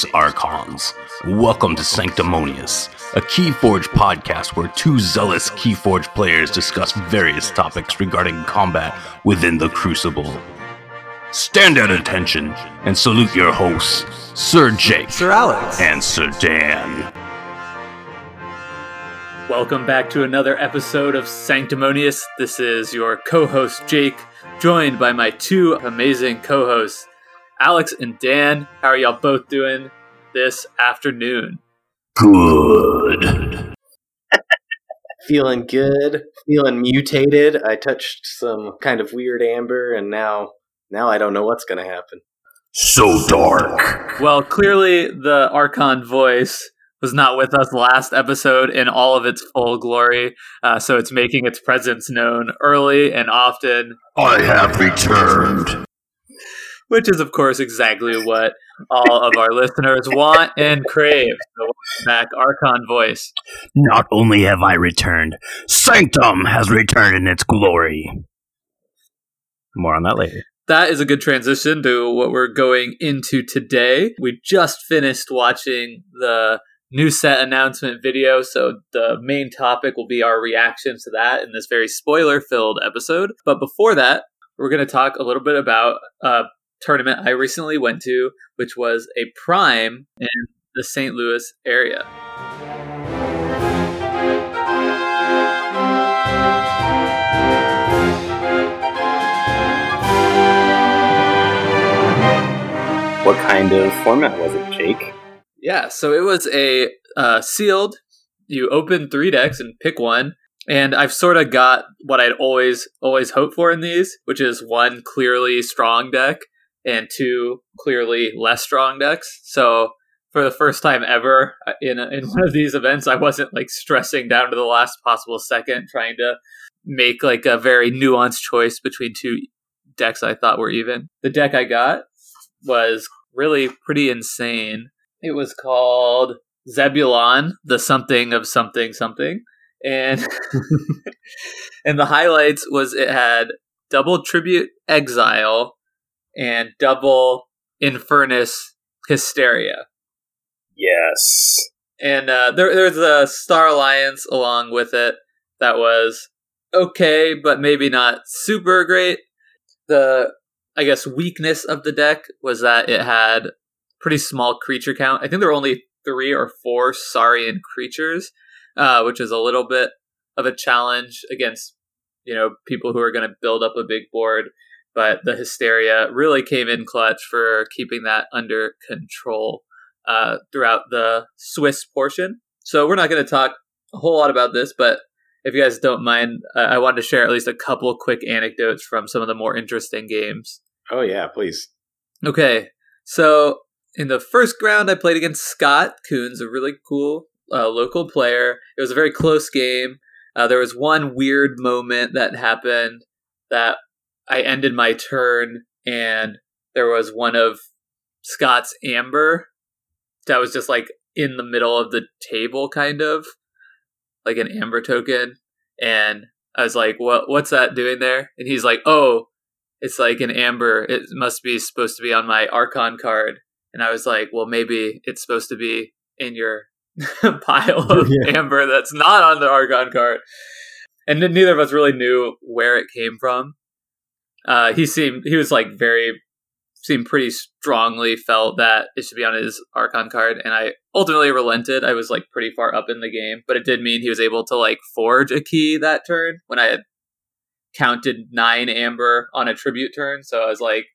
Greetings, Archons. Welcome to Sanctimonious, a Keyforge podcast where two zealous Keyforge players discuss various topics regarding combat within the Crucible. Stand at attention and salute your hosts, Sir Jake Sir Alex. and Sir Dan. Welcome back to another episode of Sanctimonious. This is your co host, Jake, joined by my two amazing co hosts, Alex and Dan. How are y'all both doing this afternoon? Good. Feeling good, feeling mutated. I touched some kind of weird amber and now now I don't know what's going to happen. So dark. Well, clearly the Archon voice was not with us last episode in all of its full glory, uh, so it's making its presence known early and often, I have returned. Which is, of course, exactly what all of our listeners want and crave. So, welcome back, Archon voice. Not only have I returned, Sanctum has returned in its glory. More on that later. that is a good transition to what we're going into today. We just finished watching the new set announcement video, so the main topic will be our reactions to that in this very spoiler filled episode. But before that, we're going to talk a little bit about a tournament I recently went to, which was a prime in the St. Louis area. What kind of format was it, Jake? Yeah, so it was a uh, sealed. You open three decks and pick one, and I've sort of got what I'd always always hoped for in these, which is one clearly strong deck and two clearly less strong decks. So for the first time ever uh, in a, in one of these events, I wasn't like stressing down to the last possible second trying to make like a very nuanced choice between two decks I thought were even. The deck I got was really pretty insane. It was called Zebulon, the something of something something. And and the highlights was it had double tribute exile and double infernus hysteria. Yes. And uh, there there's a Star Alliance along with it that was okay, but maybe not super great. The I guess weakness of the deck was that it had pretty small creature count. I think there were only three or four Saurian creatures, uh, which is a little bit of a challenge against you know people who are going to build up a big board. But the hysteria really came in clutch for keeping that under control uh, throughout the Swiss portion. So we're not going to talk a whole lot about this, but if you guys don't mind, uh, I wanted to share at least a couple quick anecdotes from some of the more interesting games. Oh yeah, please. Okay, so in the first round, I played against Scott Coons, a really cool uh, local player. It was a very close game. Uh, there was one weird moment that happened that I ended my turn, and there was one of Scott's amber that was just like in the middle of the table, kind of like an amber token. And I was like, "What? What's that doing there?" And he's like, "Oh, it's like an amber. It must be supposed to be on my Archon card." And I was like, "Well, maybe it's supposed to be in your pile of Yeah. amber that's not on the Archon card." And then neither of us really knew where it came from. Uh, he seemed he was like very seemed pretty strongly felt that it should be on his Archon card, and I ultimately relented. I was like pretty far up in the game, but it did mean he was able to like forge a key that turn when I had counted nine amber on a tribute turn. So I was like,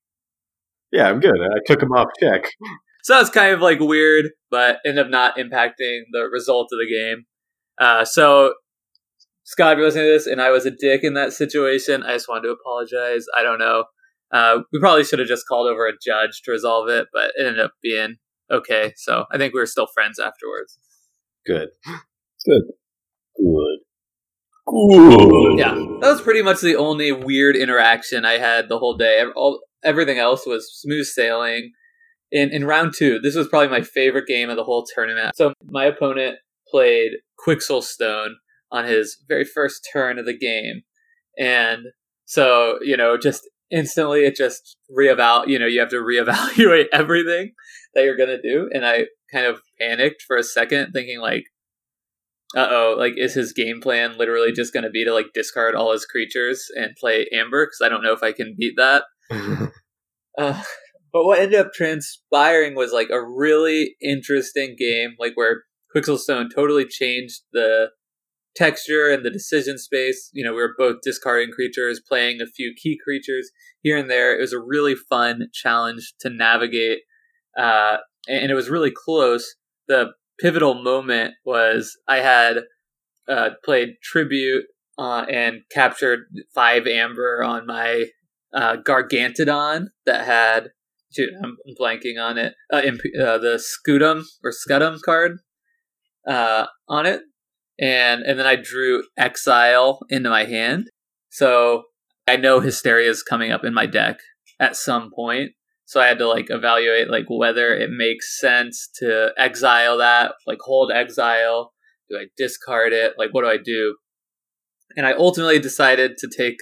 Yeah, I'm good. I took him off check. so that's kind of like weird, but ended up not impacting the result of the game. Uh, so Scott, if you're listening to this, and I was a dick in that situation, I just wanted to apologize. I don't know. Uh, we probably should have just called over a judge to resolve it, but it ended up being okay. So I think we were still friends afterwards. Good. Good. Good. Good. Yeah, that was pretty much the only weird interaction I had the whole day. All, everything else was smooth sailing. In in round two, this was probably my favorite game of the whole tournament. So my opponent played Quixxle Stone on his very first turn of the game, and so you know, just instantly it just reeval. You know, you have to reevaluate everything that you're gonna do, and I kind of panicked for a second, thinking like, "Uh oh, like is his game plan literally just gonna be to like discard all his creatures and play Amber? Because I don't know if I can beat that." Uh, but what ended up transpiring was like a really interesting game, like where Quixelstone totally changed the texture and the decision space. You know, we were both discarding creatures, playing a few key creatures here and there. It was a really fun challenge to navigate, uh, and it was really close. The pivotal moment was I had uh, played Tribute uh, and captured five amber on my uh, Gargantodon that had. Dude, I'm blanking on it. Uh, imp- uh, the Scutum or Scutum card on it, and and then I drew Exile into my hand. So I know Hysteria is coming up in my deck at some point. So I had to like evaluate like whether it makes sense to exile that, like hold exile. Do I discard it? Like what do I do? And I ultimately decided to take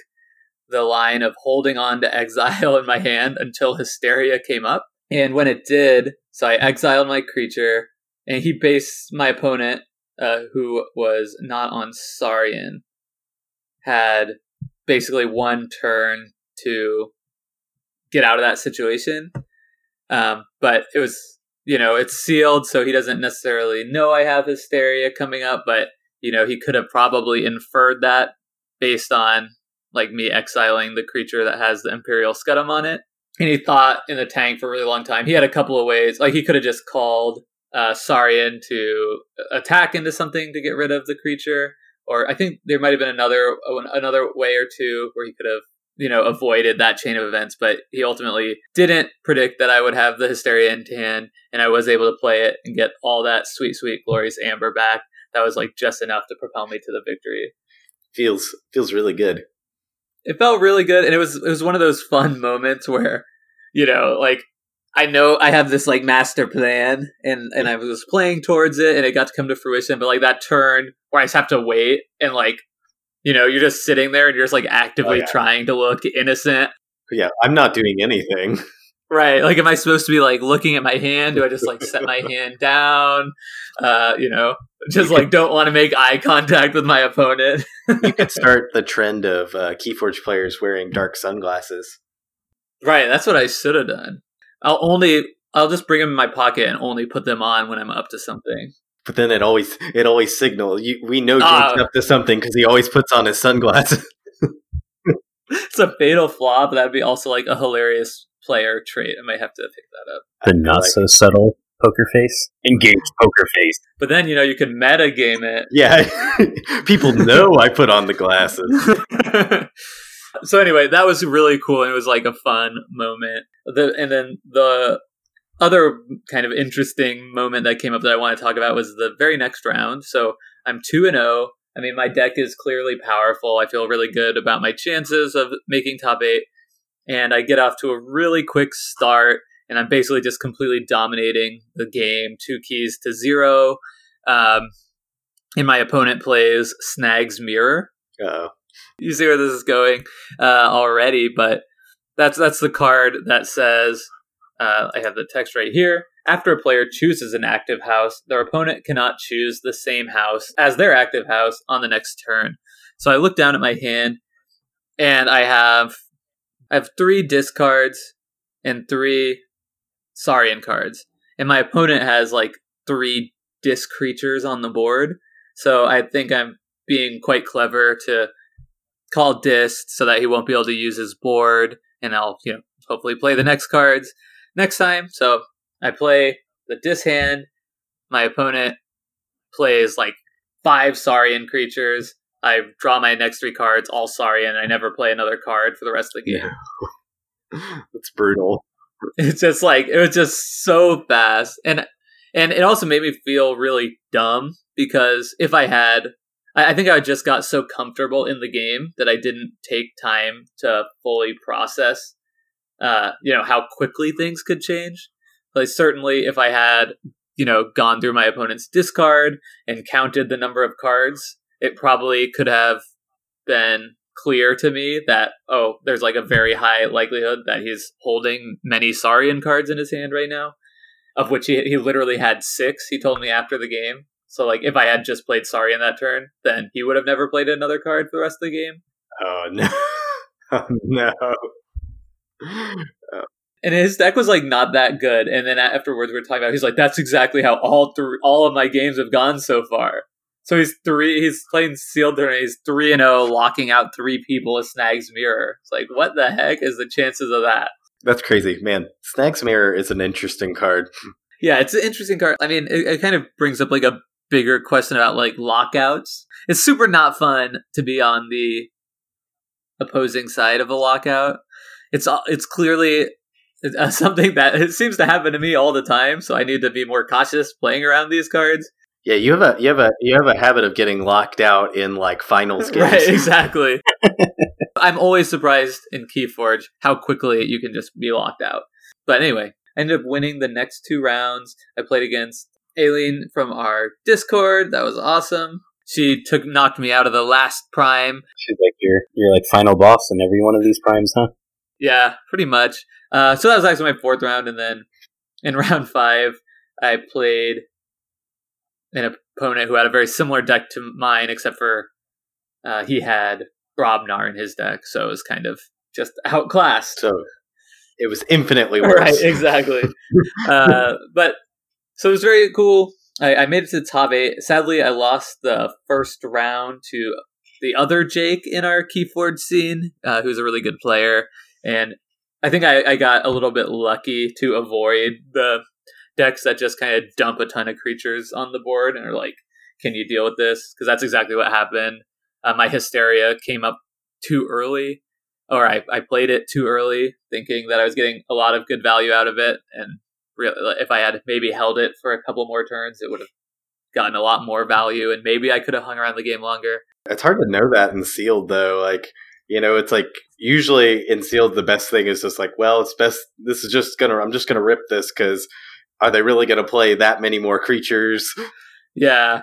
the line of holding on to exile in my hand until Hysteria came up. And when it did, so I exiled my creature, and he based my opponent, uh, who was not on Saurian, had basically one turn to get out of that situation. Um, but it was, you know, it's sealed, so he doesn't necessarily know I have hysteria coming up, but, you know, he could have probably inferred that based on like me exiling the creature that has the Imperial Scutum on it. And he thought in the tank for a really long time. He had a couple of ways. Like he could have just called uh, Saurian to attack into something to get rid of the creature, or I think there might have been another another way or two where he could have you know avoided that chain of events. But he ultimately didn't predict that I would have the Hysteria in hand, and I was able to play it and get all that sweet, sweet, glorious amber back. That was like just enough to propel me to the victory. Feels feels really good it felt really good and it was it was one of those fun moments where you know like I know I have this like master plan and and I was playing towards it and it got to come to fruition but like that turn where I just have to wait and like you know you're just sitting there and you're just like actively oh, yeah. trying to look innocent yeah I'm not doing anything right like am I supposed to be like looking at my hand do I just like set my hand down uh you know just like don't want to make eye contact with my opponent. you could start the trend of uh, Keyforge players wearing dark sunglasses. Right, that's what I should have done. I'll only I'll just bring them in my pocket and only put them on when I'm up to something. But then it always it always signals you. We know Jake's uh, up to something because he always puts on his sunglasses. it's a fatal flaw, but that'd be also like a hilarious player trait. I might have to pick that up. The not like, so subtle poker face. Engaged poker face. But then, you know, you can meta game it. Yeah. People know I put on the glasses. so anyway, that was really cool and it was like a fun moment. The and then the other kind of interesting moment that came up that I want to talk about was the very next round. So I'm 2 and 0. I mean, my deck is clearly powerful. I feel really good about my chances of making top 8 and I get off to a really quick start and I'm basically just completely dominating the game, two keys to zero. Um, and my opponent plays Snag's Mirror. oh You see where this is going uh, already, but that's that's the card that says uh, I have the text right here. After a player chooses an active house, their opponent cannot choose the same house as their active house on the next turn. So I look down at my hand, and I have I have three discards and three Saurian cards, and my opponent has like three Dis creatures on the board. So I think I'm being quite clever to call Dis so that he won't be able to use his board, and I'll you know hopefully play the next cards next time. So I play the Dis hand. My opponent plays like five Saurian creatures. I draw my next three cards, all Saurian. I never play another card for the rest of the game. Yeah. That's brutal. It's just like it was just so fast, and and it also made me feel really dumb because if I had, I, I think I just got so comfortable in the game that I didn't take time to fully process, uh, you know, how quickly things could change. Like certainly, if I had, you know, gone through my opponent's discard and counted the number of cards, it probably could have been clear to me that oh, there's like a very high likelihood that he's holding many Saurian cards in his hand right now. of which he he literally had six. He told me after the game. So like if I had just played Saurian that turn, then he would have never played another card for the rest of the game. Oh no! oh no! Oh. And his deck was like not that good. And then afterwards, we are talking about. He's like, "That's exactly how all three, all of my games have gone so far." So he's three. He's playing sealed turn. He's three and zero, locking out three people with Snag's Mirror. It's like, what the heck is the chances of that? That's crazy, man. Snag's Mirror is an interesting card. Yeah, it's an interesting card. I mean, it, it kind of brings up like a bigger question about like lockouts. It's super not fun to be on the opposing side of a lockout. It's it's clearly uh, something that it seems to happen to me all the time. So I need to be more cautious playing around these cards. Yeah, you have a you have a you have a habit of getting locked out in like finals games. Right, exactly. I'm always surprised in Keyforge how quickly you can just be locked out. But anyway, I ended up winning the next two rounds. I played against Aileen from our Discord. That was awesome. She took knocked me out of the last prime. She's like your you're like final boss in every one of these primes, huh? Yeah, pretty much. Uh, so that was actually my fourth round, and then in round five, I played an opponent who had a very similar deck to mine, except for uh, he had Brobnar in his deck, so it was kind of just outclassed. So it was infinitely worse. right, exactly. uh, but so it was very cool. I, I, made it to the top eight. Sadly, I lost the first round to the other Jake in our Keyforge scene, uh, who's a really good player, and I think I, I got a little bit lucky to avoid the decks that just kind of dump a ton of creatures on the board and are like, "Can you deal with this?" Because that's exactly what happened. Uh, my hysteria came up too early, or I, I played it too early, thinking that I was getting a lot of good value out of it, and if I had maybe held it for a couple more turns, it would have gotten a lot more value, and maybe I could have hung around the game longer. It's hard to know that in sealed though. Like you know, it's like usually in sealed, the best thing is just like, well, it's best. This is just gonna. I'm just gonna rip this because are they really gonna play that many more creatures? Yeah.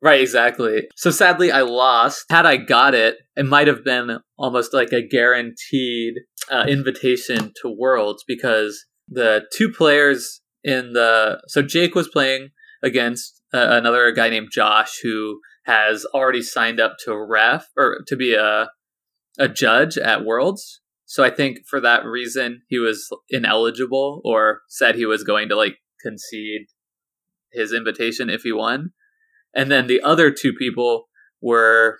Right, exactly. So sadly, I lost. Had I got it, it might have been almost like a guaranteed uh, invitation to Worlds because the two players in the so Jake was playing against uh, another guy named Josh who has already signed up to ref or to be a a judge at Worlds. So I think for that reason he was ineligible or said he was going to like concede his invitation if he won. And then the other two people were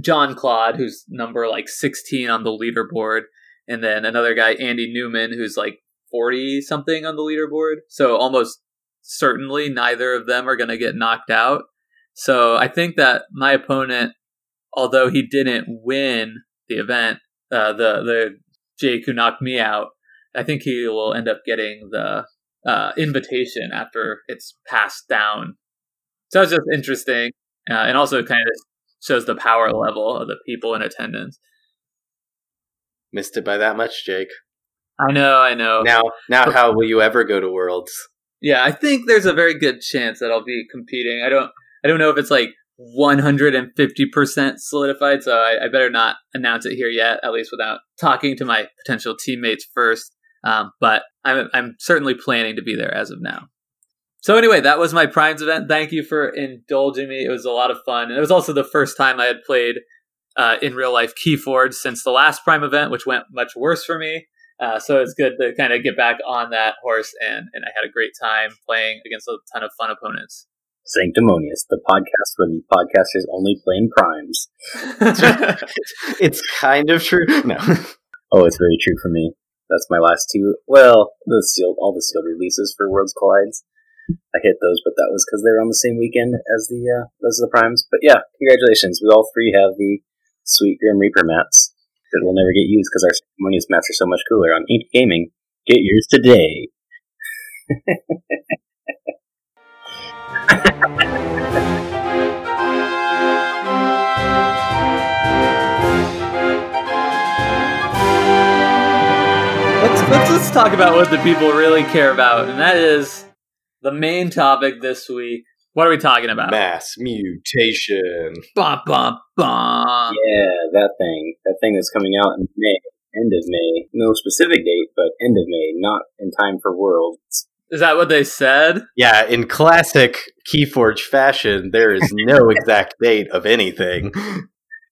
John Claude, who's number like 16 on the leaderboard, and then another guy, Andy Newman, who's like 40 something on the leaderboard. So almost certainly neither of them are going to get knocked out. So I think that my opponent, although he didn't win the event, uh, the the Jake who knocked me out, I think he will end up getting the uh, invitation after it's passed down. So it's just interesting, uh, and also kind of shows the power level of the people in attendance. Missed it by that much, Jake. I know, I know. Now, now, how will you ever go to Worlds? Yeah, I think there's a very good chance that I'll be competing. I don't, I don't know if it's like 150% solidified, so I, I better not announce it here yet, at least without talking to my potential teammates first. Um, but I'm, I'm certainly planning to be there as of now. So anyway, that was my Primes event. Thank you for indulging me. It was a lot of fun. And it was also the first time I had played uh, in real life Keyforge since the last Prime event, which went much worse for me. Uh, so it's good to kind of get back on that horse, and, and I had a great time playing against a ton of fun opponents. Sanctimonious, the podcast where the podcasters only play in primes. it's kind of true. No. oh, it's very true for me. That's my last two. Well, the sealed, all the sealed releases for Worlds Collides. I hit those, but that was because they were on the same weekend as the uh, those the primes. But yeah, congratulations! We all three have the sweet Grim Reaper mats that will never get used because our Sanctimonious mats are so much cooler. On Ink Gaming, get yours today. let's, let's let's talk about what the people really care about, and that is the main topic this week. What are we talking about? Mass mutation. Bum, bum, bum. Yeah, that thing. That thing that's coming out in May, end of May. No specific date, but end of May, not in time for Worlds. Is that what they said? Yeah, in classic Keyforge fashion, there is no exact date of anything.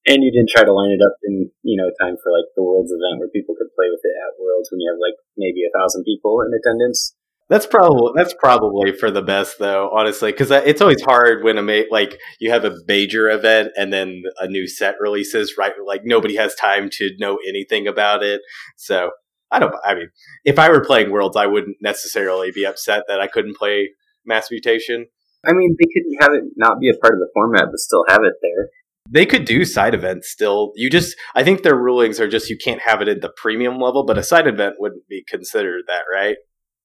And you didn't try to line it up in you know time for like the Worlds event where people could play with it at Worlds when you have like maybe a thousand people in attendance. That's probably that's probably for the best though, honestly, because it's always hard when a ma- like you have a major event and then a new set releases, right? Like nobody has time to know anything about it. So I don't. I mean, if I were playing Worlds, I wouldn't necessarily be upset that I couldn't play Mass Mutation. I mean, they could have it not be a part of the format, but still have it there. They could do side events still. You just, I think their rulings are just you can't have it at the premium level, but a side event wouldn't be considered that, right?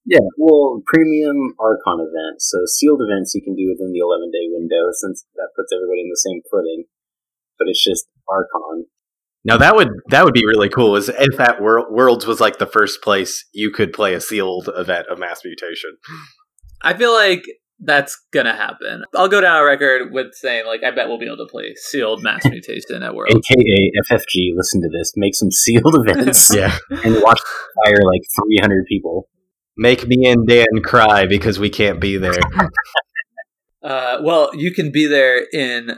Yeah, well, premium Archon events. So sealed events you can do within the 11 day window since that puts everybody in the same footing. But it's just Archon. Now that would that would be really cool. Is if that Wor- Worlds was like the first place you could play a sealed event of mass mutation. I feel like that's gonna happen. I'll go down a record with saying like I bet we'll be able to play sealed mass mutation at Worlds. AKA FFG, listen to this. Make some sealed events Yeah, and watch fire like 300 people. Make me and Dan cry because we can't be there. Uh, well, you can be there in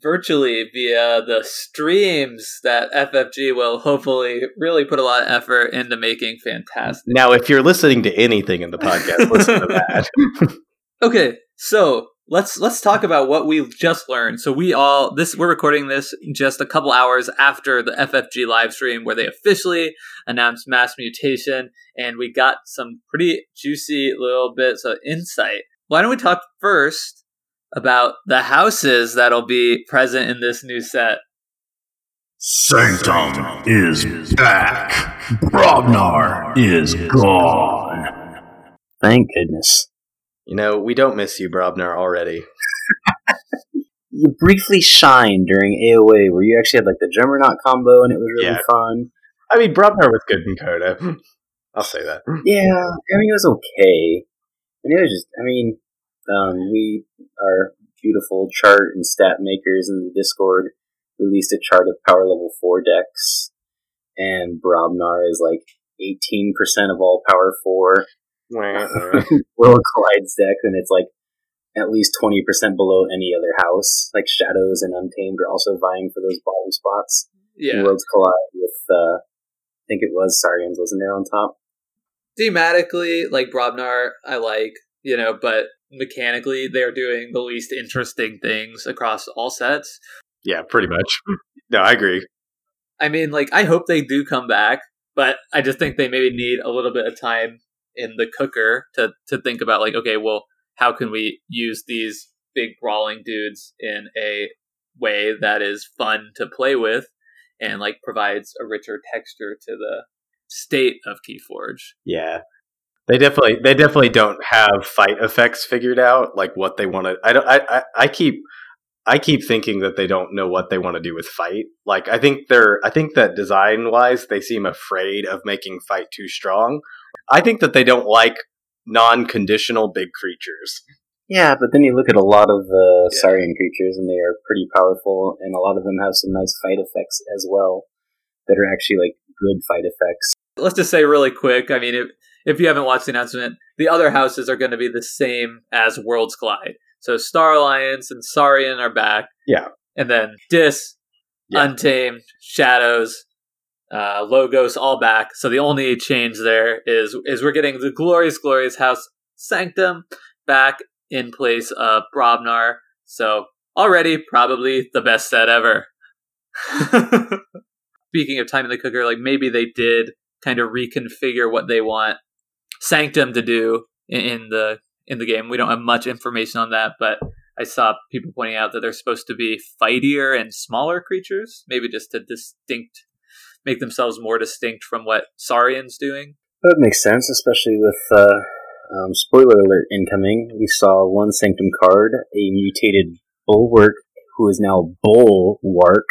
virtually via the streams that FFG will hopefully really put a lot of effort into making fantastic. now, if you're listening to anything in the podcast, listen to that. Okay, so let's let's talk about what we just learned. So we all this we're recording this just a couple hours after the FFG live stream where they officially announced mass mutation and we got some pretty juicy little bits of insight. Why don't we talk first about the houses that'll be present in this new set? Sanctum is back. Brobnar is gone. Thank goodness. You know, we don't miss you, Brobnar, already. You briefly shined during AOA where you actually had like the Juggernaut combo and it was really Yeah. fun. I mean, Brobnar was good in CotA. I'll say that. Yeah, I mean, it was okay. And it was just, I mean, um, we, our beautiful chart and stat makers in the Discord, released a chart of power level 4 decks, and Brobnar is like 18% of all power 4 World Collides deck, and it's like at least 20% below any other house. Like Shadows and Untamed are also vying for those bottom spots. Yeah. Worlds Collide with, uh, I think it was Saurians, wasn't it, on top? Thematically, like Brobnar, I like, you know, but mechanically they're doing the least interesting things across all sets. yeah, pretty much. No, I agree. I mean, like, I hope they do come back, but I just think they maybe need a little bit of time in the cooker to, to think about, like, okay, well, how can we use these big brawling dudes in a way that is fun to play with and, like, provides a richer texture to the state of Keyforge? Yeah. They definitely they definitely don't have fight effects figured out, like what they want to I don't I, I I keep I keep thinking that they don't know what they want to do with fight. Like I think they're I think that design wise they seem afraid of making fight too strong. I think that they don't like non-conditional big creatures. Yeah, but then you look at a lot of the Yeah. Saurian creatures, and they are pretty powerful, and a lot of them have some nice fight effects as well that are actually like good fight effects. let's just say really quick. I mean, if, if you haven't watched the announcement, the other houses are going to be the same as Worlds Collide. So Star Alliance and Saurian are back. Yeah. And then Dis, Yeah. Untamed, Shadows, uh, Logos, all back. So the only change there is is we're getting the glorious, glorious house Sanctum back in place of Brobnar. So already probably the best set ever. Speaking of time in the cooker, like maybe they did kind of reconfigure what they want Sanctum to do in, in the in the game. We don't have much information on that, but I saw people pointing out that they're supposed to be fightier and smaller creatures, maybe just to distinct make themselves more distinct from what Saurian's doing. That makes sense, especially with uh, um, spoiler alert incoming. We saw one Sanctum card, a mutated Bulwark, who is now Bull-Wark,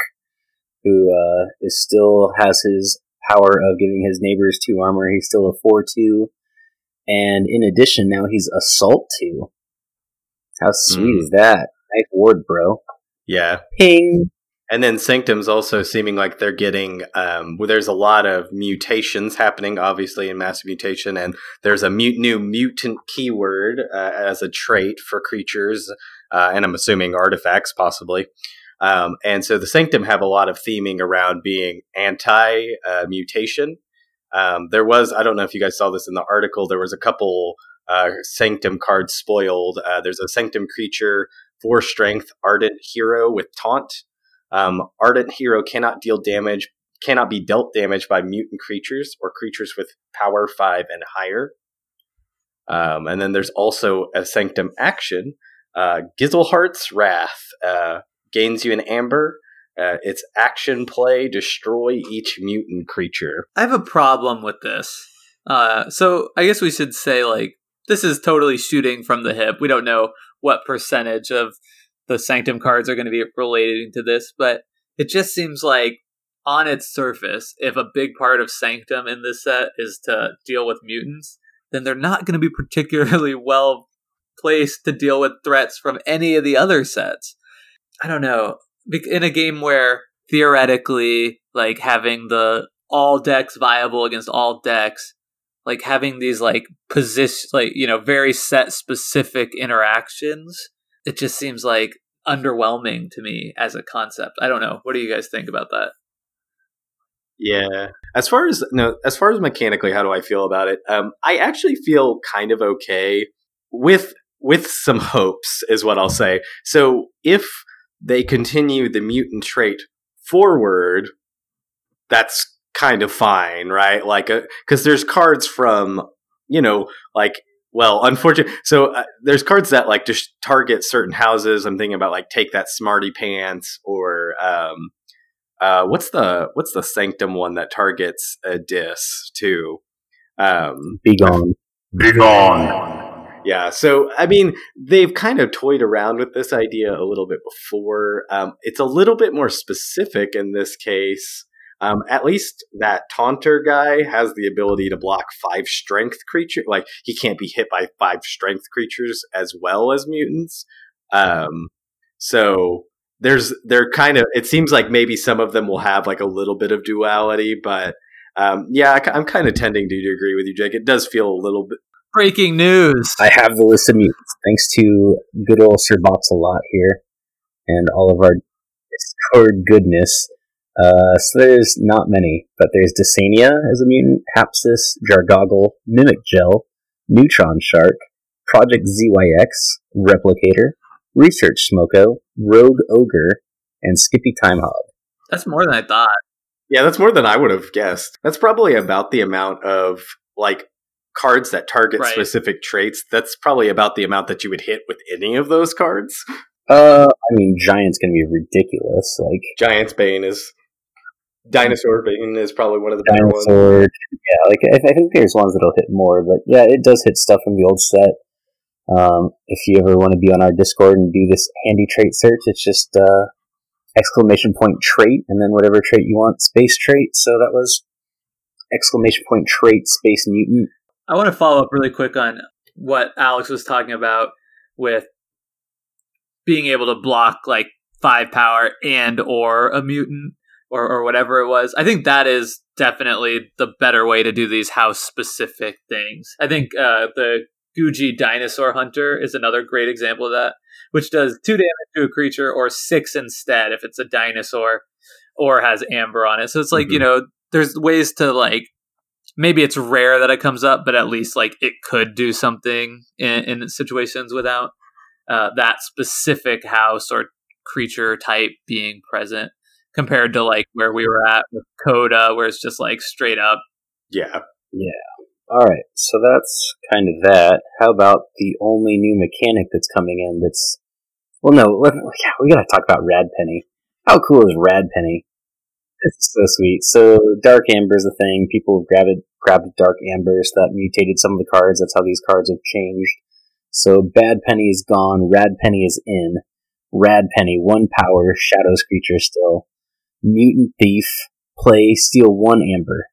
who uh, is still has his power of giving his neighbors two armor. He's still a four two, and in addition, now he's assault two. How sweet Mm. is that? Nice ward, bro. Yeah. Ping. And then Sanctum's also seeming like they're getting, um, well, there's a lot of mutations happening, obviously, in Massive Mutation, and there's a mute, new mutant keyword uh, as a trait for creatures, uh, and I'm assuming artifacts, possibly. Um, and so the Sanctum have a lot of theming around being anti uh, mutation. Um, there was, I don't know if you guys saw this in the article, there was a couple uh, Sanctum cards spoiled. Uh, there's a Sanctum creature, four strength, Ardent Hero with Taunt. Um, Ardent Hero cannot deal damage, cannot be dealt damage by mutant creatures or creatures with power five and higher. Um, and then there's also a Sanctum action, uh, Gizelhart's Wrath. Uh, gains you an amber. Uh, it's action play, destroy each mutant creature. I have a problem with this. Uh, so I guess we should say like this is totally shooting from the hip. We don't know what percentage of the Sanctum cards are going to be relating to this, but it just seems like on its surface, if a big part of Sanctum in this set is to deal with mutants, then they're not going to be particularly well placed to deal with threats from any of the other sets. I don't know. In a game where theoretically, like having the all decks viable against all decks, like having these like position, like you know, very set specific interactions, it just seems like underwhelming to me as a concept. I don't know. What do you guys think about that? Yeah. As far as no, as far as mechanically, how do I feel about it? Um, I actually feel kind of okay with with some hopes, is what I'll say. So if they continue the mutant trait forward, that's kind of fine, right? Like, because uh, there's cards from, you know, like, well, unfortunately, so uh, there's cards that like just target certain houses. I'm thinking about like take that smarty pants or um, uh, what's the what's the sanctum one that targets a dis too? Um, be gone, be gone. Yeah, so I mean, they've kind of toyed around with this idea a little bit before. Um, it's a little bit more specific in this case. Um, at least that taunter guy has the ability to block five strength creature. Like he can't be hit by five strength creatures as well as mutants. Um, so there's they're kind of. It seems like maybe some of them will have like a little bit of duality, but um, yeah, I, am kind of tending to agree with you, Jake. It does feel a little bit Breaking news. I have the list of mutants, thanks to good old Sir Bots a lot here, and all of our Discord goodness. Uh, so there's not many, but there's Dysania as a mutant, Hapsis, Jargogle, Mimic Gel, Neutron Shark, Project ZYX, Replicator, Research Smoko, Rogue Ogre, and Skippy Time Timehog. That's more than I thought. Yeah, that's more than I would have guessed. That's probably about the amount of like cards that target right. specific traits, that's probably about the amount that you would hit with any of those cards. Uh, I mean, Giant's gonna be ridiculous. Like Giant's Bane is Dinosaur Bane is probably one of the Dinosaur, better ones. Yeah, like I, I, think there's ones that'll hit more, but yeah, it does hit stuff from the old set. Um, if you ever want to be on our Discord and do this handy trait search, it's just uh, exclamation point trait and then whatever trait you want, space trait. So that was exclamation point trait space mutant I want to follow up really quick on what Alex was talking about with being able to block like five power and or a mutant or, or whatever it was. I think that is definitely the better way to do these house specific things. I think uh, the Guji Dinosaur Hunter is another great example of that, which does two damage to a creature or six instead if it's a dinosaur or has amber on it. So it's like, mm-hmm. you know, there's ways to like maybe it's rare that it comes up, but at least like it could do something in, in situations without uh, that specific house or creature type being present compared to like where we were at with CotA, where it's just like straight up. Yeah. Yeah. All right. So that's kind of that. How about the only new mechanic that's coming in that's. Well, no, let, yeah, we gotta talk about Rad Penny. How cool is Rad Penny? It's so sweet. So Dark Amber is a thing. People have grabbed grabbed Dark Ambers that mutated some of the cards. That's how these cards have changed. So Bad Penny is gone. Rad Penny is in. Rad Penny, one power, Shadows creature still. Mutant Thief, play steal one amber.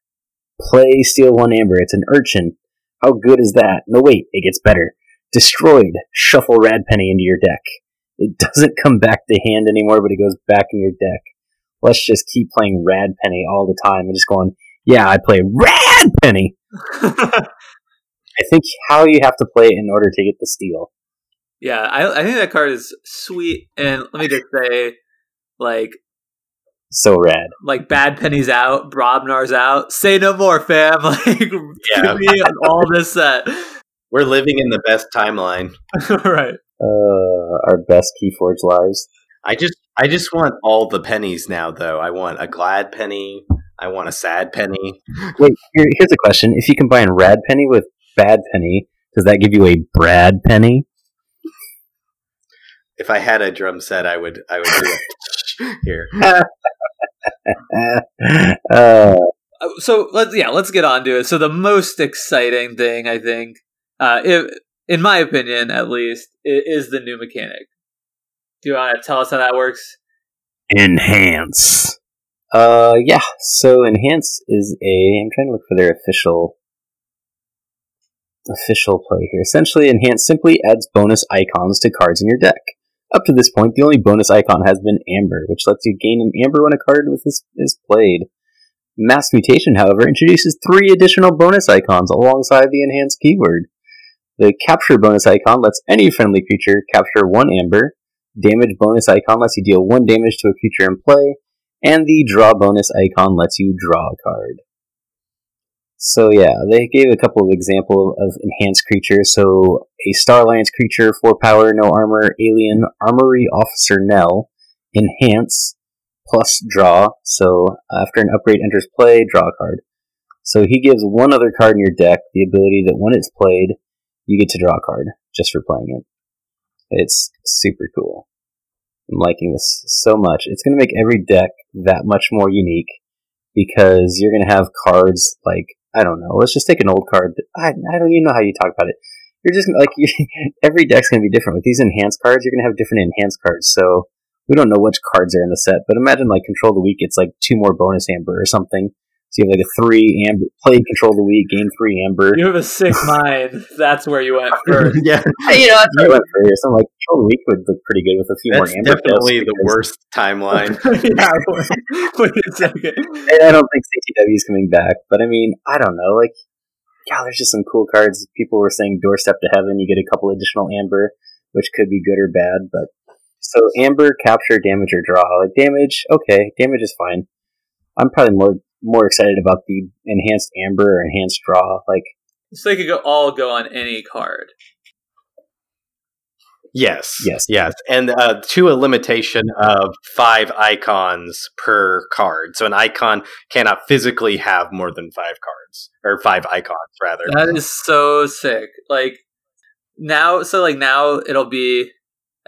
Play steal one amber. It's an urchin. How good is that? No wait, it gets better. Destroyed. Shuffle Rad Penny into your deck. It doesn't come back to hand anymore, but it goes back in your deck. Let's just keep playing Rad Penny all the time and just going, yeah, I play Rad Penny. I think how you have to play it in order to get the steal. Yeah, I, I think that card is sweet, and let me just say, like, So rad. like bad Penny's out, Brobnar's out. Say no more, fam. Like, Yeah. give me all this set. We're living in the best timeline. right. Uh, our best Keyforge lives. I just I just want all the pennies now though. I want a glad penny. I want a sad penny. Wait, here, here's a question. If you combine Rad Penny with Bad Penny, does that give you a Brad Penny? If I had a drum set, I would I would do it here. uh, Uh, So let's yeah, let's get on to it. So the most exciting thing I think, uh, if, in my opinion at least, is the new mechanic. Do you want to tell us how that works? enhance. Uh, yeah. So enhance is a. I'm trying to look for their official official play here. Essentially, enhance simply adds bonus icons to cards in your deck. Up to this point, the only bonus icon has been amber, which lets you gain an amber when a card with this is played. Mass mutation, however, introduces three additional bonus icons alongside the enhanced keyword. The capture bonus icon lets any friendly creature capture one amber, damage bonus icon lets you deal one damage to a creature in play, and the draw bonus icon lets you draw a card. So yeah, they gave a couple of examples of enhanced creatures. So a Star Alliance creature, four power, no armor, alien, armory officer Nell, enhance plus draw. So after an upgrade enters play, draw a card. So he gives one other card in your deck the ability that when it's played, you get to draw a card just for playing it. It's super cool. I'm liking this so much. It's going to make every deck that much more unique because you're going to have cards like I don't know. Let's just take an old card. I I don't even know how you talk about it. You're just like you, every deck's going to be different. With these enhanced cards, you're going to have different enhanced cards. So we don't know which cards are in the set, but imagine like Control the Weak. It's like two more bonus amber or something. So you have like a three amber play Control the Weak, game three amber. You have a sick mind. That's where you went first. yeah, you know, that's what I went for. So I'm like Control the Weak would look pretty good with a few that's more amber. definitely the because- worst timeline. yeah, wait, wait a second. I I don't think CTW is coming back, but I mean, I don't know. Like, yeah, there's just some cool cards. People were saying Doorstep to Heaven, you get a couple additional Amber, which could be good or bad. But so Amber, capture, damage, or draw. Like damage, okay, damage is fine. I'm probably more more excited about the enhanced Amber or enhanced draw. Like, So they could go all go on any card. Yes. Yes. Yes. And uh, to a limitation of five icons per card. So an icon cannot physically have more than five cards, or five icons, rather. That is so sick. Like now, so like now it'll be.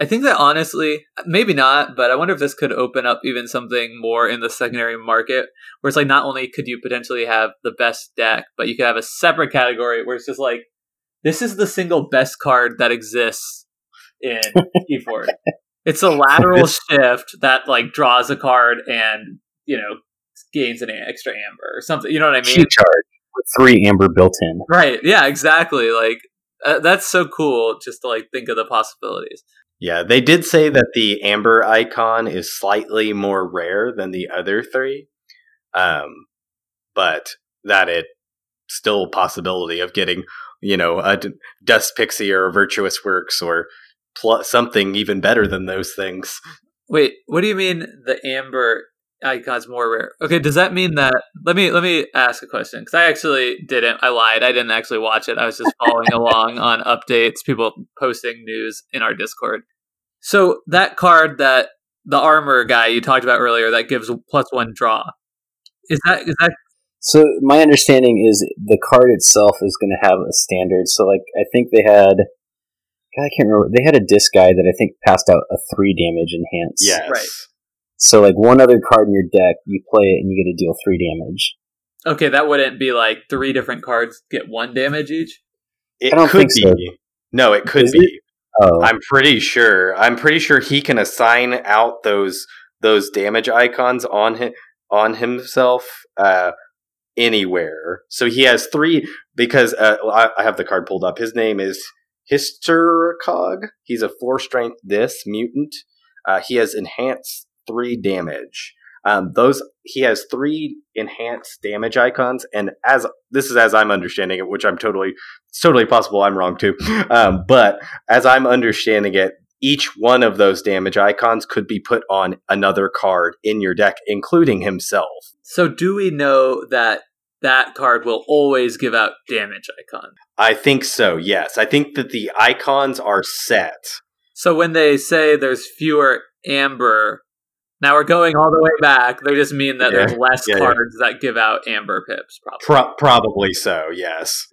I think that honestly, maybe not, but I wonder if this could open up even something more in the secondary market, where it's like not only could you potentially have the best deck, but you could have a separate category where it's just like this is the single best card that exists in Keyforge. It's a lateral shift that like draws a card and you know gains an extra amber or something. You know what I mean? charge with three Amber built in. Right. Yeah, exactly. Like uh, that's so cool just to like think of the possibilities. Yeah, they did say that the amber icon is slightly more rare than the other three, um, but that it still possibility of getting, you know, a D- dust pixie or a virtuous works or pl- something even better than those things. Wait, what do you mean the amber icon's more rare? Okay, does that mean that let me let me ask a question because I actually didn't. I lied. I didn't actually watch it. I was just following along on updates, people posting news in our Discord. So that card that the armor guy you talked about earlier that gives plus one draw. Is that is that So my understanding is the card itself is going to have a standard. So like I think they had, God, I can't remember. They had a Dis guy that I think passed out a three damage enhance. Yes. Right. So like one other card in your deck, you play it and you get to deal three damage. okay? That wouldn't be like three different cards get one damage each. It I don't could think so. be. No, it could Is be. Oh, I'm pretty sure. I'm pretty sure he can assign out those those damage icons on him on himself uh, anywhere. So he has three because uh, I, I have the card pulled up. His name is Hystercog. He's a four strength this mutant. Uh, he has enhanced three damage. Um, those he has three enhanced damage icons, and as this is as I'm understanding it, which I'm totally it's totally possible I'm wrong too. Um, but as I'm understanding it, each one of those damage icons could be put on another card in your deck, including himself. So, do we know that that card will always give out damage icon? I think so. Yes, I think that the icons are set. So when they say there's fewer amber, now we're going all the way back. They just mean that Yeah. there's less Yeah, yeah. cards that give out amber pips. Probably. Pro- probably so. Yes,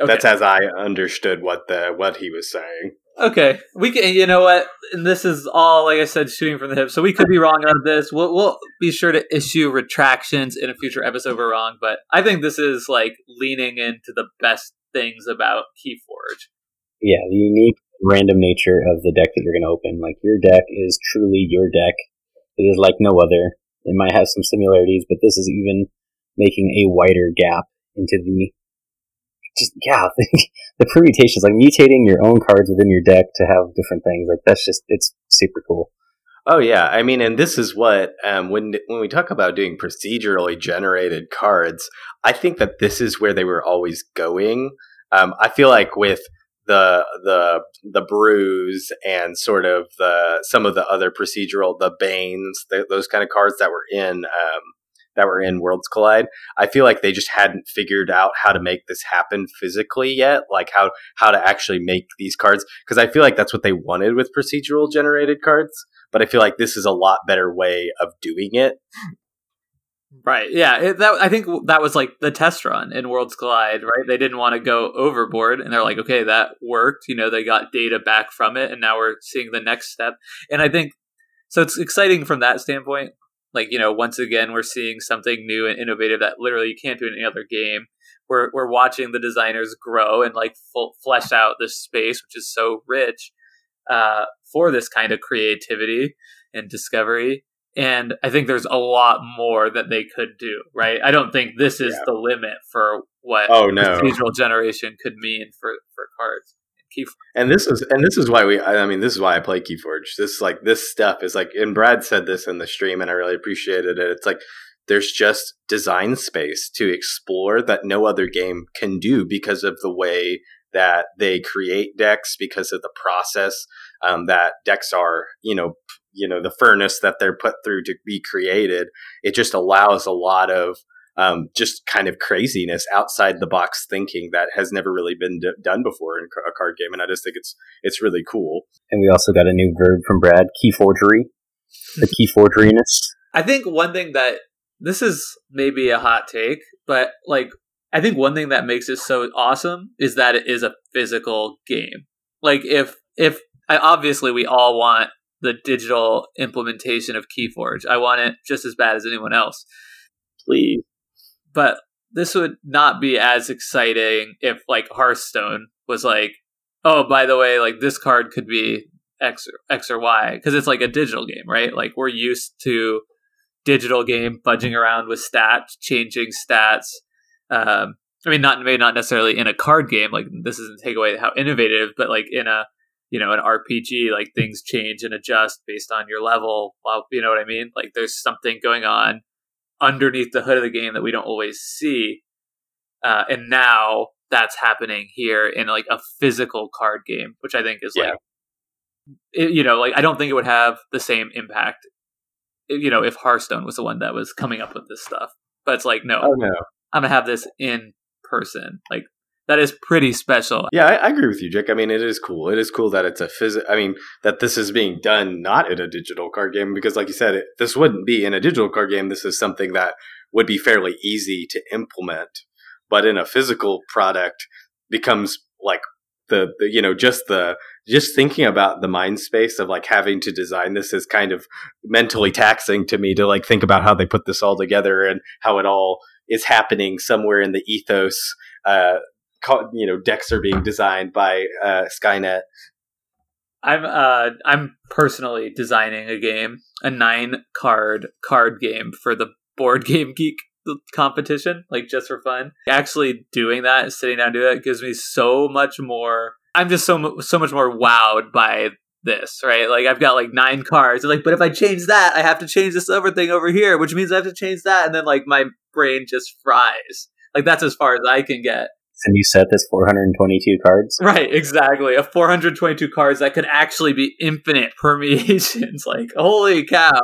Okay. that's as I understood what the what he was saying. Okay, we can. You know what? And this is all, like I said, shooting from the hip. So we could be wrong on this. We'll, we'll be sure to issue retractions in a future episode. If we're wrong, but I think this is like leaning into the best things about KeyForge. Yeah, the unique random nature of the deck that you're going to open. Like your deck is truly your deck. It is like no other. It might have some similarities, but this is even making a wider gap into the just yeah the, permutations, like mutating your own cards within your deck to have different things. Like that's just it's super cool. Oh yeah, I mean, and this is what um, when when we talk about doing procedurally generated cards, I think that this is where they were always going. Um, I feel like with the the the brews and sort of the some of the other procedural the banes th- those kind of cards that were in um, that were in Worlds Collide, I feel like they just hadn't figured out how to make this happen physically yet, like how how to actually make these cards because I feel like that's what they wanted with procedural generated cards but I feel like this is a lot better way of doing it. Right. Yeah. It, that I think that was like the test run in Worlds Collide. Right. They didn't want to go overboard, and they're like, okay, that worked. You know, they got data back from it, and now we're seeing the next step. And I think so. It's exciting from that standpoint. Like you know, once again, we're seeing something new and innovative that literally you can't do in any other game. We're we're watching the designers grow and like full, flesh out this space, which is so rich uh, for this kind of creativity and discovery. And I think there's a lot more that they could do, right? I don't think this is Yeah. the limit for what Oh no! procedural generation could mean for, for cards. Key And this is and this is why we. I mean, this is why I play Keyforge. This like this stuff is like, and Brad said this in the stream, and I really appreciated it. It's like there's just design space to explore that no other game can do because of the way that they create decks, because of the process um, that decks are. You know, you know the furnace that they're put through to be created. It just allows a lot of um, just kind of craziness outside the box thinking that has never really been d- done before in a card game, and I just think it's it's really cool. And we also got a new verb from Brad: key forgery. The key forgeryness. I think one thing that this is maybe a hot take, but like I think one thing that makes it so awesome is that it is a physical game. Like if if I obviously we all want the digital implementation of Keyforge. I want it just as bad as anyone else. Please, But this would not be as exciting if like Hearthstone was like, oh, by the way, like this card could be X or, X or Y because it's like a digital game, right? Like we're used to digital game budging around with stats, changing stats. Um, I mean, not maybe not necessarily in a card game. Like this doesn't take away how innovative, but like in a you know an RPG, like things change and adjust based on your level. Well, you know what I mean? Like there's something going on underneath the hood of the game that we don't always see. Uh, and now that's happening here in like a physical card game, which I think is Yeah. like, it, you know, like I don't think it would have the same impact, you know, if Hearthstone was the one that was coming up with this stuff. But it's like, no, oh no, I'm gonna have this in person. Like that is pretty special. yeah, I, I agree with you, Jake. I mean, it is cool. It is cool that it's a phys. I mean, that this is being done not in a digital card game because, like you said, it, this wouldn't be in a digital card game. This is something that would be fairly easy to implement, but in a physical product becomes like the, the you know just the just thinking about the mind space of like having to design this is kind of mentally taxing to me to like think about how they put this all together and how it all is happening somewhere in the ethos uh you know decks are being designed by uh skynet I'm uh I'm personally designing a game, a nine card card game for the board game geek competition, like just for fun. Actually doing that, and sitting down to do that gives me so much more I'm just so so much more wowed by this, right? Like I've got like nine cards. like, but if I change that, I have to change this other thing over here, which means I have to change that, and then like my brain just fries. Like that's as far as I can get. And you set this 422 cards. Right, exactly. A 422 cards that could actually be infinite permeations. like, holy cow.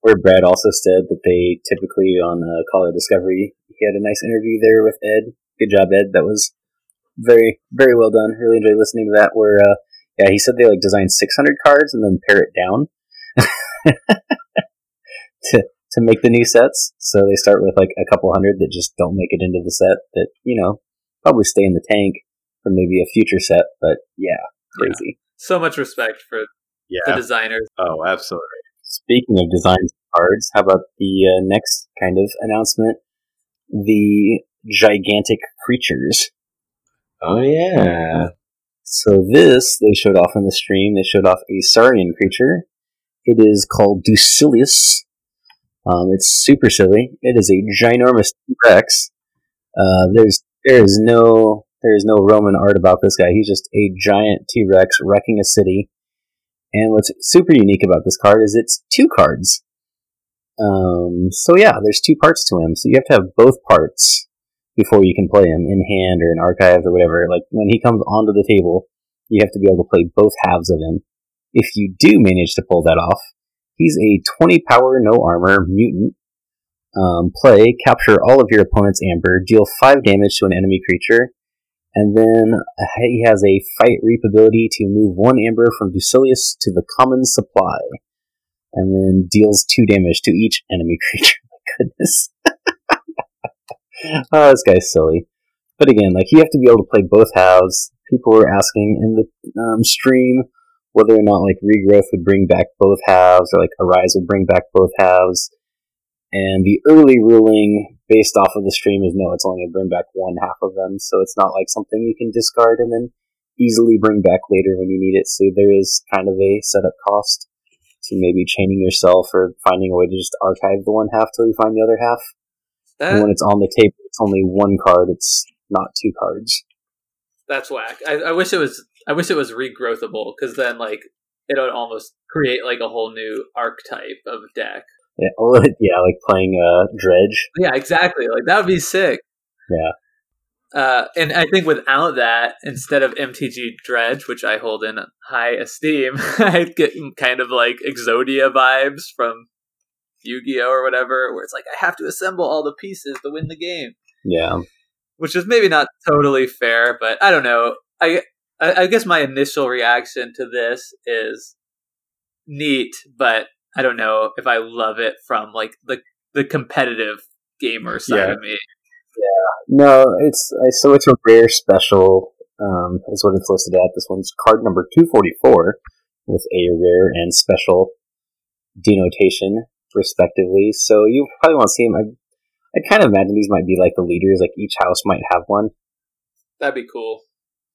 Where Brad also said that they typically on uh, Call of Discovery, he had a nice interview there with Ed. Good job, Ed. That was very, very well done. Really enjoyed listening to that. Where, uh, yeah, he said they like design 600 cards and then pare it down to to make the new sets. So they start with like a couple hundred that just don't make it into the set that, you know, probably stay in the tank for maybe a future set. But yeah, crazy. Yeah. So much respect for yeah. the designers. Oh, absolutely. Speaking of designs cards, how about the uh, next kind of announcement? The gigantic creatures. Oh, yeah. So this, they showed off in the stream, they showed off a Saurian creature. It is called Deusillus. Um, it's super silly. It is a ginormous T-Rex. Uh, there's there is no there is no Roman art about this guy. He's just a giant T-Rex wrecking a city. And what's super unique about this card is it's two cards. Um, so yeah, there's two parts to him. So you have to have both parts before you can play him in hand or in archives or whatever. Like when he comes onto the table, you have to be able to play both halves of him. If you do manage to pull that off, He's a 20 power, no armor mutant. Um, play, capture all of your opponent's amber, deal 5 damage to an enemy creature, and then he has a fight reap ability to move 1 amber from Deusillus to the common supply, and then deals 2 damage to each enemy creature. My goodness. oh, this guy's silly. But again, like you have to be able to play both halves. People were asking in the um, stream whether or not like regrowth would bring back both halves or like arise would bring back both halves. And the early ruling based off of the stream is no, it's only going to bring back one half of them. So it's not like something you can discard and then easily bring back later when you need it. So there is kind of a setup cost to maybe chaining yourself or finding a way to just archive the one half till you find the other half. and when it's on the table, it's only one card. It's not two cards. That's whack. I, I wish it was I wish it was regrowthable because then like it would almost create like a whole new archetype of deck. Yeah, yeah, like playing uh, dredge. Yeah, exactly. Like that would be sick. Yeah. Uh, and I think without that, instead of MTG Dredge, which I hold in high esteem, I get kind of like Exodia vibes from Yu-Gi-Oh or whatever, where it's like I have to assemble all the pieces to win the game. Yeah, which is maybe not totally fair, but I don't know. I I, I guess my initial reaction to this is neat, but I don't know if I love it from like the the competitive gamer side yeah. of me. Yeah, no, it's so it's a rare special. Um, is what it's listed at. This one's card number two forty four with a rare and special denotation, respectively. So you probably want to see them. I, I kind of imagine these might be like the leaders. Like each house might have one. That'd be cool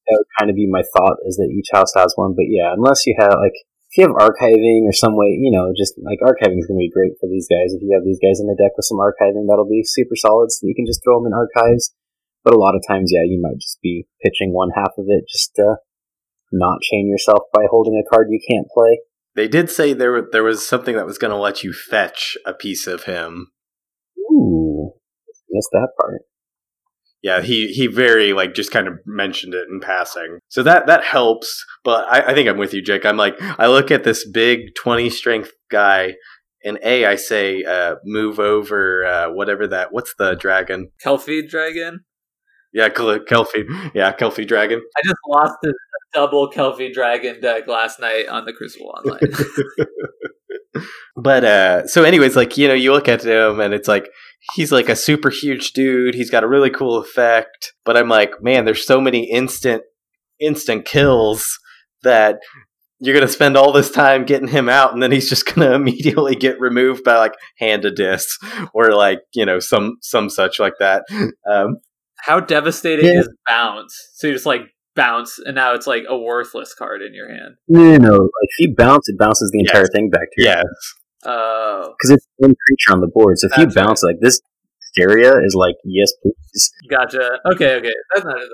that would kind of be my thought is that each house has one. But yeah, unless you have like if you have archiving or some way, you know, just like archiving is going to be great for these guys. If you have these guys in the deck with some archiving, that'll be super solid. So you can just throw them in archives. But a lot of times, yeah, you might just be pitching one half of it just to not chain yourself by holding a card you can't play. They did say there there was something that was going to let you fetch a piece of him. Ooh, missed that part yeah, he he very like just kind of mentioned it in passing. So that that helps. But I, I think I'm with you, Jake. I'm like I look at this big 20 strength guy, and a I say uh, move over uh, whatever that. What's the dragon? Kelifi dragon. Yeah, Kelifi. Yeah, Kelifi dragon. I just lost a double Kelifi dragon deck last night on the Crucible Online. but uh so anyways like you know you look at him and it's like he's like a super huge dude he's got a really cool effect but i'm like man there's so many instant instant kills that you're going to spend all this time getting him out and then he's just going to immediately get removed by like hand of Dis or like you know some some such like that um how devastating yeah. is bounce so you just like bounce, and now it's like a worthless card in your hand. No, no, like if you bounce, it bounces the entire yes. thing back to you. Yes. Oh. Because it's one creature on the board. So if That's you bounce right. like this, hysteria is like, yes, please. Gotcha. Okay, okay. That's not enough.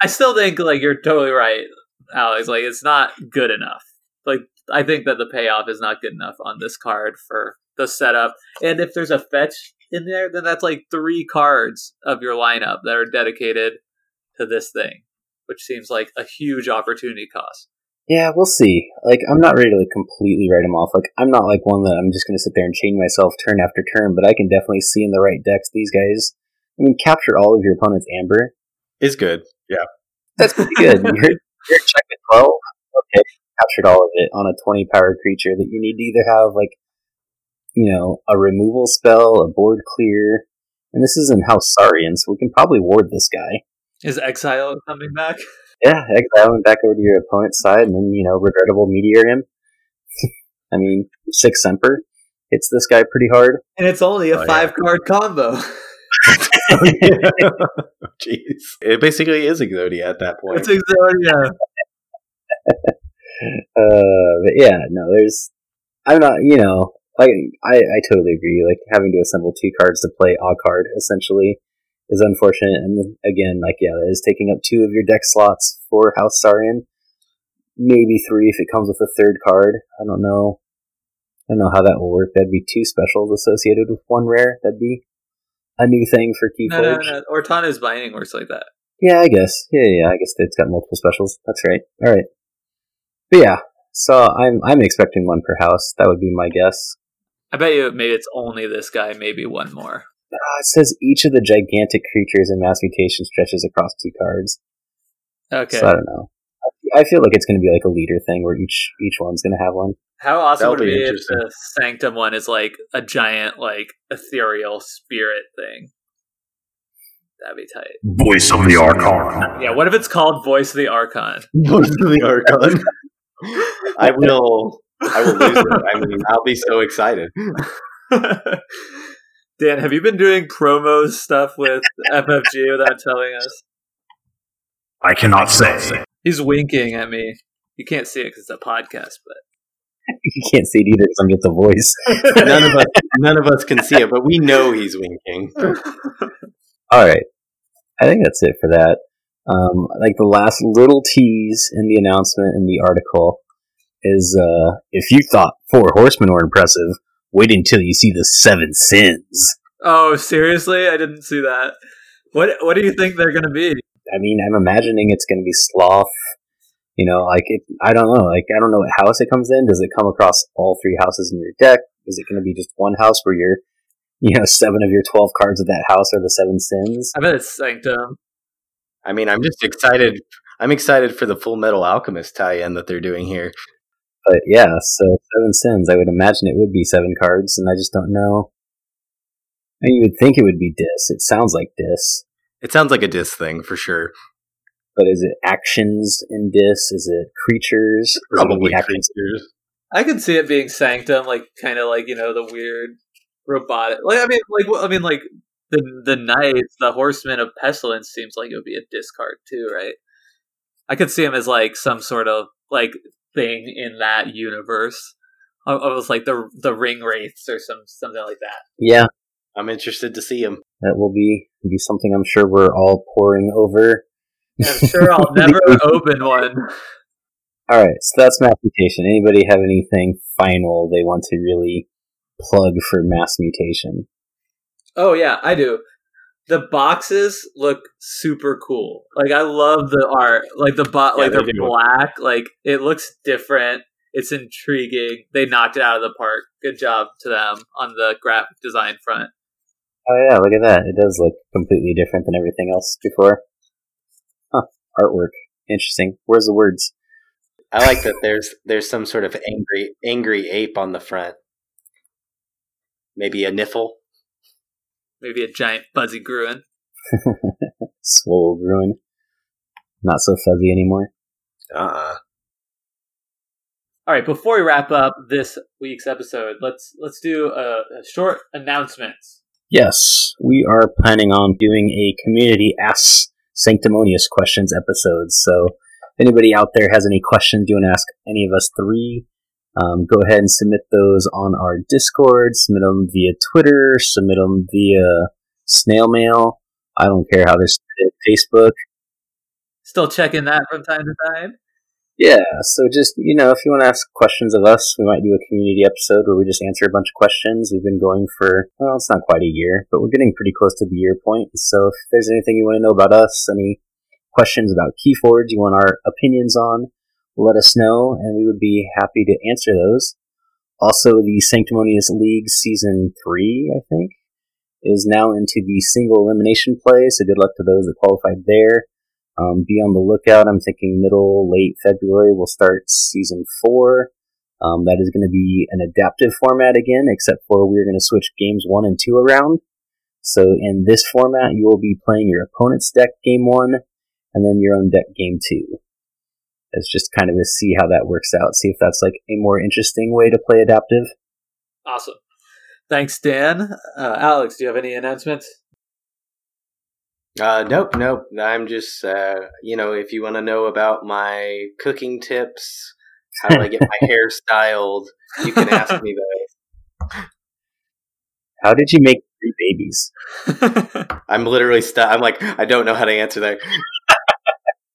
I still think like you're totally right, Alex. Like it's not good enough. like I think that the payoff is not good enough on this card for the setup. And if there's a fetch in there, then that's like three cards of your lineup that are dedicated to this thing, which seems like a huge opportunity cost. Yeah, we'll see. Like, I'm not ready to like completely write them off. Like, I'm not like one that I'm just going to sit there and chain myself turn after turn, but I can definitely see in the right decks these guys. I mean, capture all of your opponent's amber. Is good. Yeah. That's pretty good. you're, you're check at 12. Okay. Captured all of it on a 20 power creature that you need to either have, like, you know, a removal spell, a board clear, and this is in House Saurian, so we can probably ward this guy. Is Exile coming back? Yeah, exile him back over to your opponent's side, and then, you know, regrettable meteor him. I mean, Sic Semper hits this guy pretty hard. And it's only a Oh, yeah. five card combo. Jeez. It basically is Exodia at that point. it's Exodia. Uh, but yeah, no, there's, I'm not, you know, like, I, I totally agree. Like, having to assemble two cards to play a card, essentially, is unfortunate. And again, like, yeah, that is taking up two of your deck slots for House Saurian. Maybe three if it comes with a third card. I don't know. I don't know how that will work. That'd be two specials associated with one rare. That'd be a new thing for No, no, Keyforge. no. Ortannu's binding works like that. Yeah, I guess. Yeah, yeah, I guess it's got multiple specials. That's right. All right. But yeah, so I'm I'm expecting one per house. That would be my guess. I bet you maybe it's only this guy, maybe one more. Uh, it says each of the gigantic creatures in mass mutation stretches across two cards. Okay. So I don't know. I I feel like it's going to be like a leader thing where each each one's going to have one. How awesome That'll would it be be if the Sanctum one is like a giant, like ethereal spirit thing? That'd be tight. Voice of the Archon. Yeah, what if it's called Voice of the Archon? Voice of the Archon. I will. I will lose it. I mean, I'll be so excited. Dan, have you been doing promo stuff with FFG without telling us? I cannot say. He's winking at me. You can't see it because it's a podcast, but You can't see it either because I'm get the voice. None of us, none of us can see it, but we know he's winking. All right. I think that's it for that. Um, like the last little tease in the announcement in the article is uh, if you thought Four Horsemen were impressive, wait until you see the Seven Sins. oh, seriously, I didn't see that. What What do you think they're gonna be? I mean, I'm imagining it's going to be Sloth. You know, like it, I don't know. Like I don't know what house it comes in. Does it come across all three houses in your deck? Is it going to be just one house where you're, you know, seven of your twelve cards of that house are the Seven Sins? I bet it's Sanctum. I mean, I'm just excited. I'm excited for the Full Metal Alchemist tie-in that they're doing here. But yeah, so seven sins. I would imagine it would be seven cards, and I just don't know. I mean, you would think it would be dis. It sounds like dis, It sounds like a dis thing for sure. but is it actions in dis? Is it creatures? Is it Probably creatures. I could see it being Sanctum, like kind of like you know the weird robotic. Like I mean, like I mean, like the the knights, the horsemen of pestilence seems like it would be a discard too, right? I could see him as like some sort of like thing in that universe, Al- almost like the the ring wraiths or some something like that. Yeah, I'm interested to see him. that will be be something. I'm sure we're all poring over. I'm sure I'll never open one. All right, so that's mass mutation. Anybody have anything final they want to really plug for mass mutation? Oh yeah, I do. The boxes look super cool. Like I love the art. Like the bo- Yeah, like they they're do. black. Like it looks different. It's intriguing. They knocked it out of the park. Good job to them on the graphic design front. Oh yeah, look at that. It does look completely different than everything else before. Huh. Artwork. Interesting. Where's the words? I like that. There's there's some sort of angry angry ape on the front. Maybe a niffle. Maybe a giant fuzzy Gruen. Swole ruin. Not so fuzzy anymore. Uh-uh. All right, before we wrap up this week's episode, let's let's do a, a short announcement. Yes, we are planning on doing a community Ask Sanctimonious Questions episode. So, if anybody out there has any questions you want to ask any of us three, um, go ahead and submit those on our Discord, submit them via Twitter, submit them via snail mail. I don't care how they're submitted, Facebook. Still checking that from time to time. Yeah, so just, you know, if you want to ask questions of us, we might do a community episode where we just answer a bunch of questions. We've been going for, well, it's not quite a year, but we're getting pretty close to the year point. So if there's anything you want to know about us, any questions about Keyforge you want our opinions on, let us know, and we would be happy to answer those. Also, the Sanctimonious League Season 3, I think, is now into the single elimination play, so good luck to those that qualified there. Um, be on the lookout. I'm thinking middle, late February, we'll start Season 4. Um, that is going to be an adaptive format again, except for we're going to switch games 1 and 2 around. So in this format, you will be playing your opponent's deck game 1, and then your own deck game 2 as just kind of to see how that works out, see if that's like a more interesting way to play adaptive. Awesome. Thanks, Dan. Uh, Alex, do you have any announcements? Uh, nope, nope. I'm just, uh, you know, if you want to know about my cooking tips, how do I get my hair styled, you can ask me those. How did you make three babies? I'm literally stuck. I'm like, I don't know how to answer that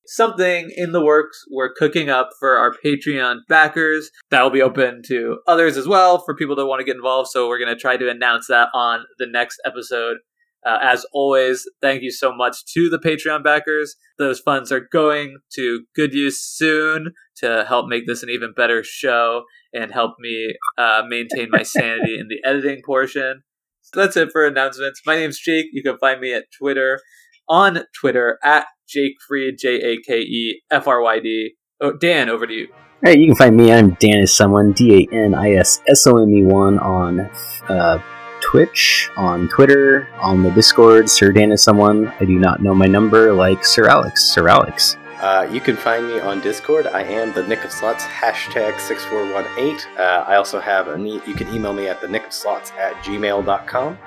something in the works we're cooking up for our Patreon backers. That will be open to others as well for people that want to get involved. So we're going to try to announce that on the next episode. Uh, as always, thank you so much to the Patreon backers. Those funds are going to good use soon to help make this an even better show and help me uh, maintain my sanity in the editing portion. So that's it for announcements. My name's Jake. You can find me at Twitter on Twitter at Jake Fryd, J A K E F R Y D. Oh, Dan, over to you. Hey, you can find me. I'm Dan is someone D A N I S S O M E one on uh, Twitch, on Twitter, on the Discord. Sir Dan is someone. I do not know my number like Sir Alex. Sir Alex. Uh, you can find me on Discord. I am the Nick of Slots, hashtag 6418. Uh, I also have a neat, you can email me at the Nick of Slots at gmail.com.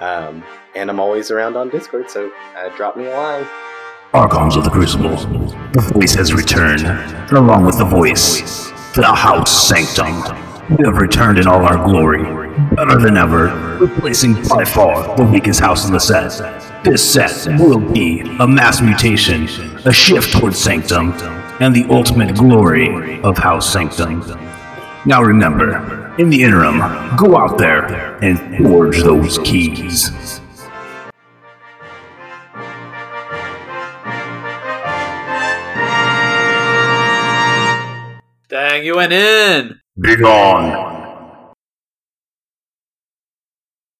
Um, and I'm always around on Discord, so uh, drop me a line. Archons of the Crucible, the voice has returned, along with the voice, to the House Sanctum. We have returned in all our glory, better than ever, replacing by far the weakest house in the set. This set will be a mass mutation, a shift towards Sanctum, and the ultimate glory of House Sanctum. Now remember, in the interim, go out there and forge those keys. Dang, you went in. Be gone.